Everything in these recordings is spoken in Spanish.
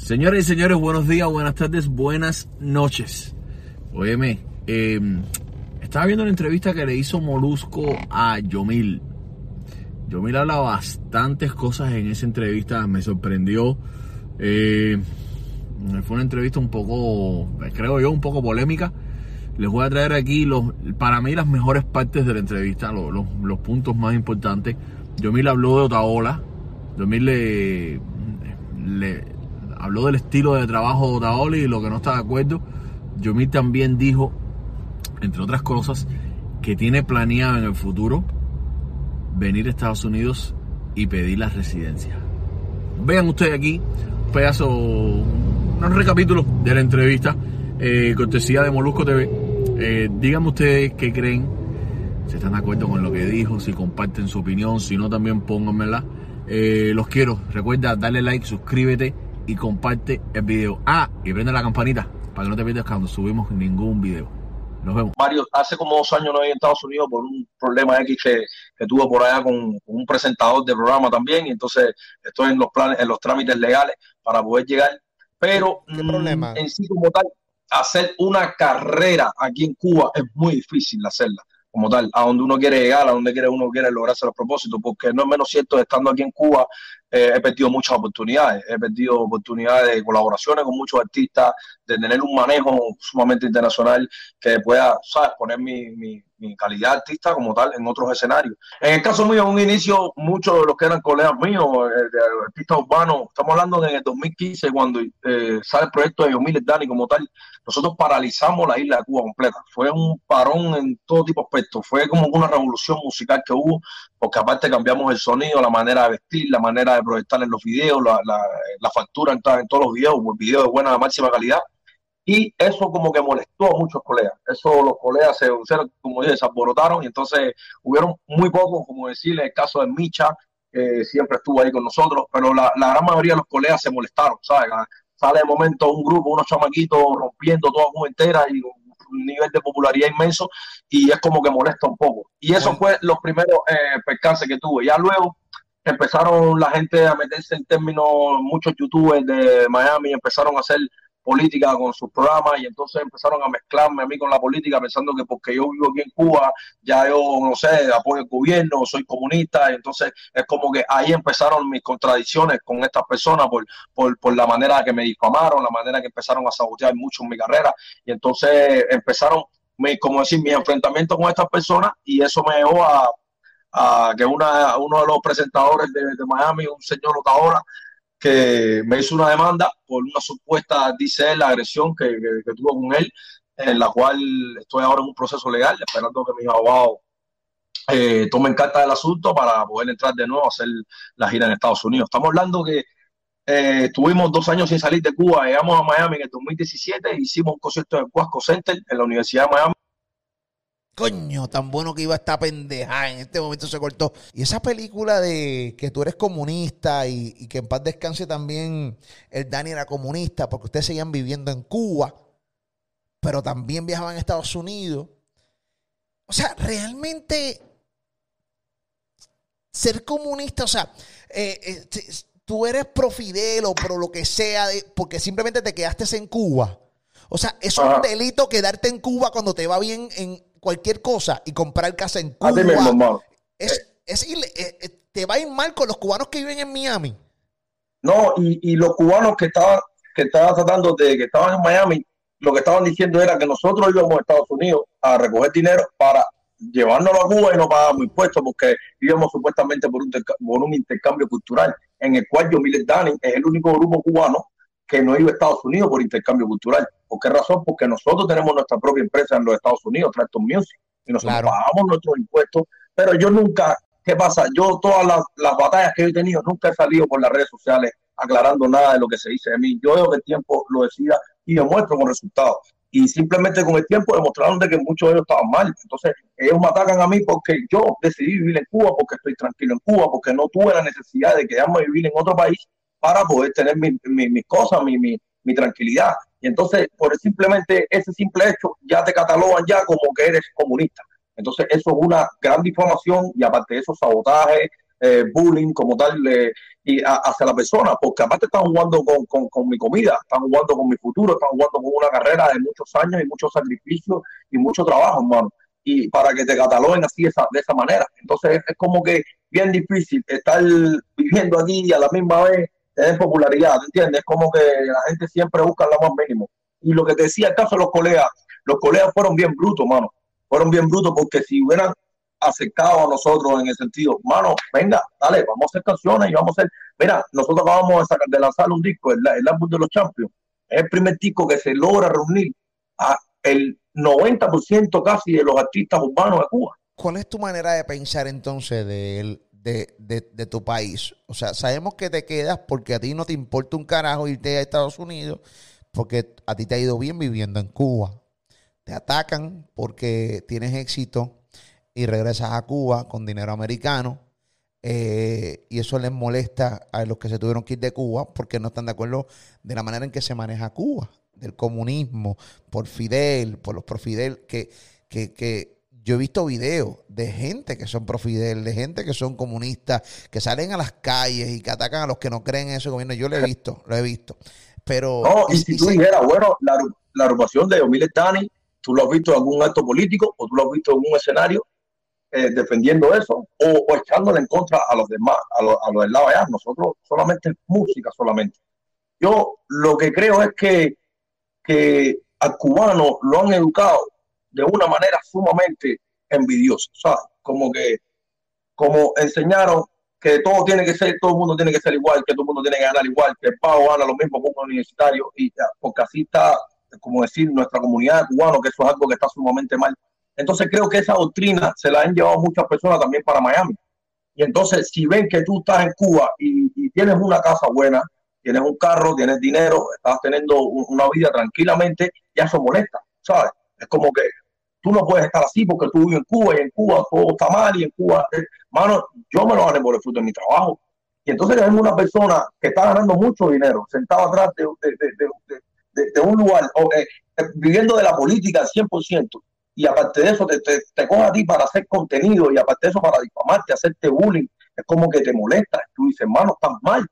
Señores y señores, buenos días, buenas tardes, buenas noches. Óyeme, eh, estaba viendo una entrevista que le hizo Molusco a Yomil. Yomil habla bastantes cosas en esa entrevista, me sorprendió. Eh, fue una entrevista un poco, creo yo, un poco polémica. Les voy a traer aquí los, para mí las mejores partes de la entrevista, los, puntos más importantes. Yomil habló de Otaola. Yomil le habló del estilo de trabajo de Otaola y lo que no está de acuerdo. Yomil también dijo, entre otras cosas, que tiene planeado en el futuro venir a Estados Unidos y pedir la residencia. Vean ustedes aquí un pedazo, un recapítulo de la entrevista, eh, cortesía de Molusco TV. Eh, díganme ustedes qué creen, si están de acuerdo con lo que dijo, si comparten su opinión, si no también pónganmela. Eh, los quiero, recuerda darle like, suscríbete y comparte el video. Ah, y prende la campanita para que no te pierdas cuando subimos ningún video. Nos vemos. Mario, hace como dos años no había en Estados Unidos por un problema X que, que tuve por allá con, con, un presentador de programa también, y entonces estoy en los planes, en los trámites legales para poder llegar. Pero ¿Qué problema? en sí como tal, hacer una carrera aquí en Cuba es muy difícil hacerla como tal, a donde uno quiere llegar, a donde quiere uno quiere lograrse los propósitos, porque no es menos cierto, estando aquí en Cuba, eh, he perdido muchas oportunidades, he perdido oportunidades de colaboraciones con muchos artistas, de tener un manejo sumamente internacional que pueda, ¿sabes?, poner mi, mi, mi calidad artista como tal en otros escenarios. En el caso mío, en un inicio, muchos de los que eran colegas míos, eh, de artistas urbanos, estamos hablando de en el 2015, cuando eh, sale el proyecto de Yomil Dani como tal, nosotros paralizamos la isla de Cuba completa. Fue un parón en todo tipo de aspectos. Fue como una revolución musical que hubo, porque aparte cambiamos el sonido, la manera de vestir, la manera de proyectar en los videos, la, la, la factura en, todos los videos, el video de buena, máxima calidad. Y eso como que molestó a muchos colegas. Eso los colegas se, como dije, se alborotaron y entonces hubieron muy pocos, como decirle, el caso de Micha, que siempre estuvo ahí con nosotros, pero la, la gran mayoría de los colegas se molestaron, ¿sabes? sale de momento un grupo, unos chamaquitos rompiendo toda Cuba entera y un nivel de popularidad inmenso y es como que molesta un poco. Y eso fue los primeros eh, percances que tuve. Ya luego empezaron la gente a meterse en términos, muchos youtubers de Miami empezaron a hacer política con sus programas y entonces empezaron a mezclarme a mí con la política pensando que porque yo vivo aquí en Cuba ya yo no sé apoyo el gobierno soy comunista y entonces es como que ahí empezaron mis contradicciones con estas personas por, por, por la manera que me difamaron la manera que empezaron a sabotear mucho en mi carrera. Y entonces empezaron mi, como decir mis enfrentamientos con estas personas y eso me llevó a, a que una, uno de los presentadores de, de Miami un señor Otaola que me hizo una demanda por una supuesta, dice él, agresión que, que, tuvo con él, en la cual estoy ahora en un proceso legal, esperando que mis abogados eh, tomen carta del asunto para poder entrar de nuevo a hacer la gira en Estados Unidos. Estamos hablando que eh, tuvimos dos años sin salir de Cuba, llegamos a Miami en el 2017, hicimos un concierto en el Cuasco Center, en la Universidad de Miami. Coño, tan bueno que iba esta pendeja. En este momento se cortó. Y esa película de que tú eres comunista y, y, que en paz descanse también el Dani era comunista porque ustedes seguían viviendo en Cuba, pero también viajaban a Estados Unidos. O sea, realmente ser comunista, o sea, eh, eh, tú eres pro Fidel o pro lo que sea, de, porque simplemente te quedaste en Cuba. O sea, es un delito quedarte en Cuba cuando te va bien en cualquier cosa y comprar casa en Cuba. Mismo, es, es, es, te va a ir mal con los cubanos que viven en Miami. No, y, y los cubanos que estaban que estaban tratando de que estaban en Miami, lo que estaban diciendo era que nosotros íbamos a Estados Unidos a recoger dinero para llevárnoslo a Cuba y no pagábamos impuestos porque íbamos supuestamente por un, por un intercambio cultural en el cual Yomil Dani es el único grupo cubano que no iba a Estados Unidos por intercambio cultural. ¿Por qué razón? Porque nosotros tenemos nuestra propia empresa en los Estados Unidos, Tractor Music, y nosotros claro. pagamos nuestros impuestos, pero yo nunca, ¿qué pasa? Yo todas las, las, batallas que he tenido, nunca he salido por las redes sociales aclarando nada de lo que se dice de mí. Yo veo que el tiempo lo decida y demuestro con resultados. Y simplemente con el tiempo demostraron de que muchos de ellos estaban mal. Entonces, ellos me atacan a mí porque yo decidí vivir en Cuba, porque estoy tranquilo en Cuba, porque no tuve la necesidad de quedarme a vivir en otro país para poder tener mis mi, mi cosas, mi, mi, mi, tranquilidad. Y entonces, por simplemente ese simple hecho, ya te catalogan ya como que eres comunista. Entonces, eso es una gran difamación y aparte de eso, sabotaje, eh, bullying como tal. Eh, y hacia la persona, porque aparte están jugando con, con, mi comida, están jugando con mi futuro, están jugando con una carrera de muchos años y muchos sacrificios y mucho trabajo, hermano. Y para que te cataloguen así esa, de esa manera. Entonces es, como que bien difícil estar viviendo aquí y a la misma vez tener popularidad, ¿entiendes? Es como que la gente siempre busca lo más mínimo. Y lo que te decía el caso de los colegas, los colegas fueron bien brutos, mano. Fueron bien brutos porque si hubieran acercado a nosotros en el sentido, mano, venga, dale, vamos a hacer canciones y vamos a hacer. Mira, nosotros acabamos de, sacar, de lanzar un disco, el, el álbum de los Champions. Es el primer disco que se logra reunir a el 90% casi de los artistas urbanos de Cuba. ¿Cuál es tu manera de pensar entonces de, de, de, de, tu país? O sea, sabemos que te quedas porque a ti no te importa un carajo irte a Estados Unidos, porque a ti te ha ido bien viviendo en Cuba. Te atacan porque tienes éxito y regresas a Cuba con dinero americano. Eh, y eso les molesta a los que se tuvieron que ir de Cuba porque no están de acuerdo de la manera en que se maneja Cuba, del comunismo, por Fidel, por los profidel, que, que, que yo he visto videos de gente que son profidel, de gente que son comunistas, que salen a las calles y que atacan a los que no creen en ese gobierno. Yo lo he visto, lo he visto. Pero. No, y si tú dijeras, bueno, la, la agrupación de Omile Tani, tú lo has visto en algún acto político o tú lo has visto en un escenario, eh, defendiendo eso o, echándole en contra a los demás, a, los a del lado allá. Nosotros solamente música, solamente. Yo lo que creo es que, que al cubano lo han educado de una manera sumamente envidiosa, ¿sabes? Como que, como enseñaron que todo tiene que ser, todo el mundo tiene que ser igual, que todo el mundo tiene que ganar igual, que el pago gana lo mismo como un universitario, y porque así está, como decir, nuestra comunidad cubana, que eso es algo que está sumamente mal. Entonces creo que esa doctrina se la han llevado muchas personas también para Miami. Y entonces si ven que tú estás en Cuba y, tienes una casa buena, tienes un carro, tienes dinero, estás teniendo una vida tranquilamente, ya eso molesta, ¿sabes? Es como que tú no puedes estar así porque tú vives en Cuba y en Cuba todo está mal y en Cuba, eh, mano, yo me lo gané por el fruto de mi trabajo. Y entonces tenemos una persona que está ganando mucho dinero, sentado atrás de, de, un lugar, eh, eh, viviendo de la política al 100%, y aparte de eso te, te, te coge a ti para hacer contenido y aparte de eso para difamarte, hacerte bullying, es como que te molesta. Tú dices, hermano, estás mal,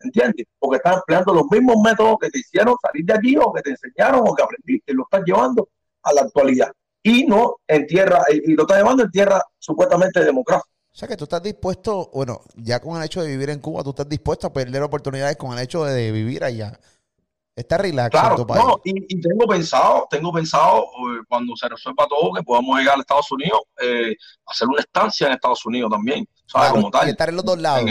¿entiendes? Porque estás empleando los mismos métodos que te hicieron salir de allí o que te enseñaron o que aprendiste, lo estás llevando a la actualidad. Y no en tierra, y lo estás llevando en tierra supuestamente democrática. O sea que tú estás dispuesto, bueno, ya con el hecho de vivir en Cuba, tú estás dispuesto a perder oportunidades con el hecho de vivir allá. Está relax claro, tu país. No, y, tengo pensado, tengo pensado eh, cuando se resuelva todo que podamos llegar a Estados Unidos, eh, hacer una estancia en Estados Unidos también, ¿sabes? Como tal. Y estar en los dos lados.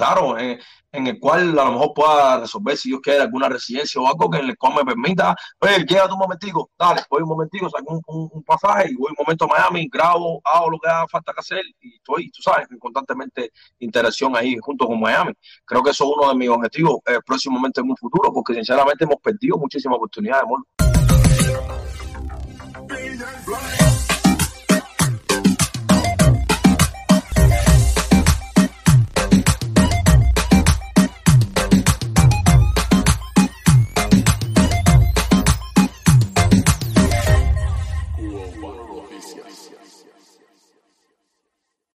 Claro, en, el cual a lo mejor pueda resolver, si Dios quiere, alguna residencia o algo que en el cual me permita, oye, quédate un momentico, dale, voy un momentico, saco un, pasaje y voy un momento a Miami, grabo, hago lo que haga falta que hacer y estoy, tú sabes, en constantemente interacción ahí junto con Miami. Creo que eso es uno de mis objetivos eh, próximamente en un futuro, porque sinceramente hemos perdido muchísimas oportunidades, amor.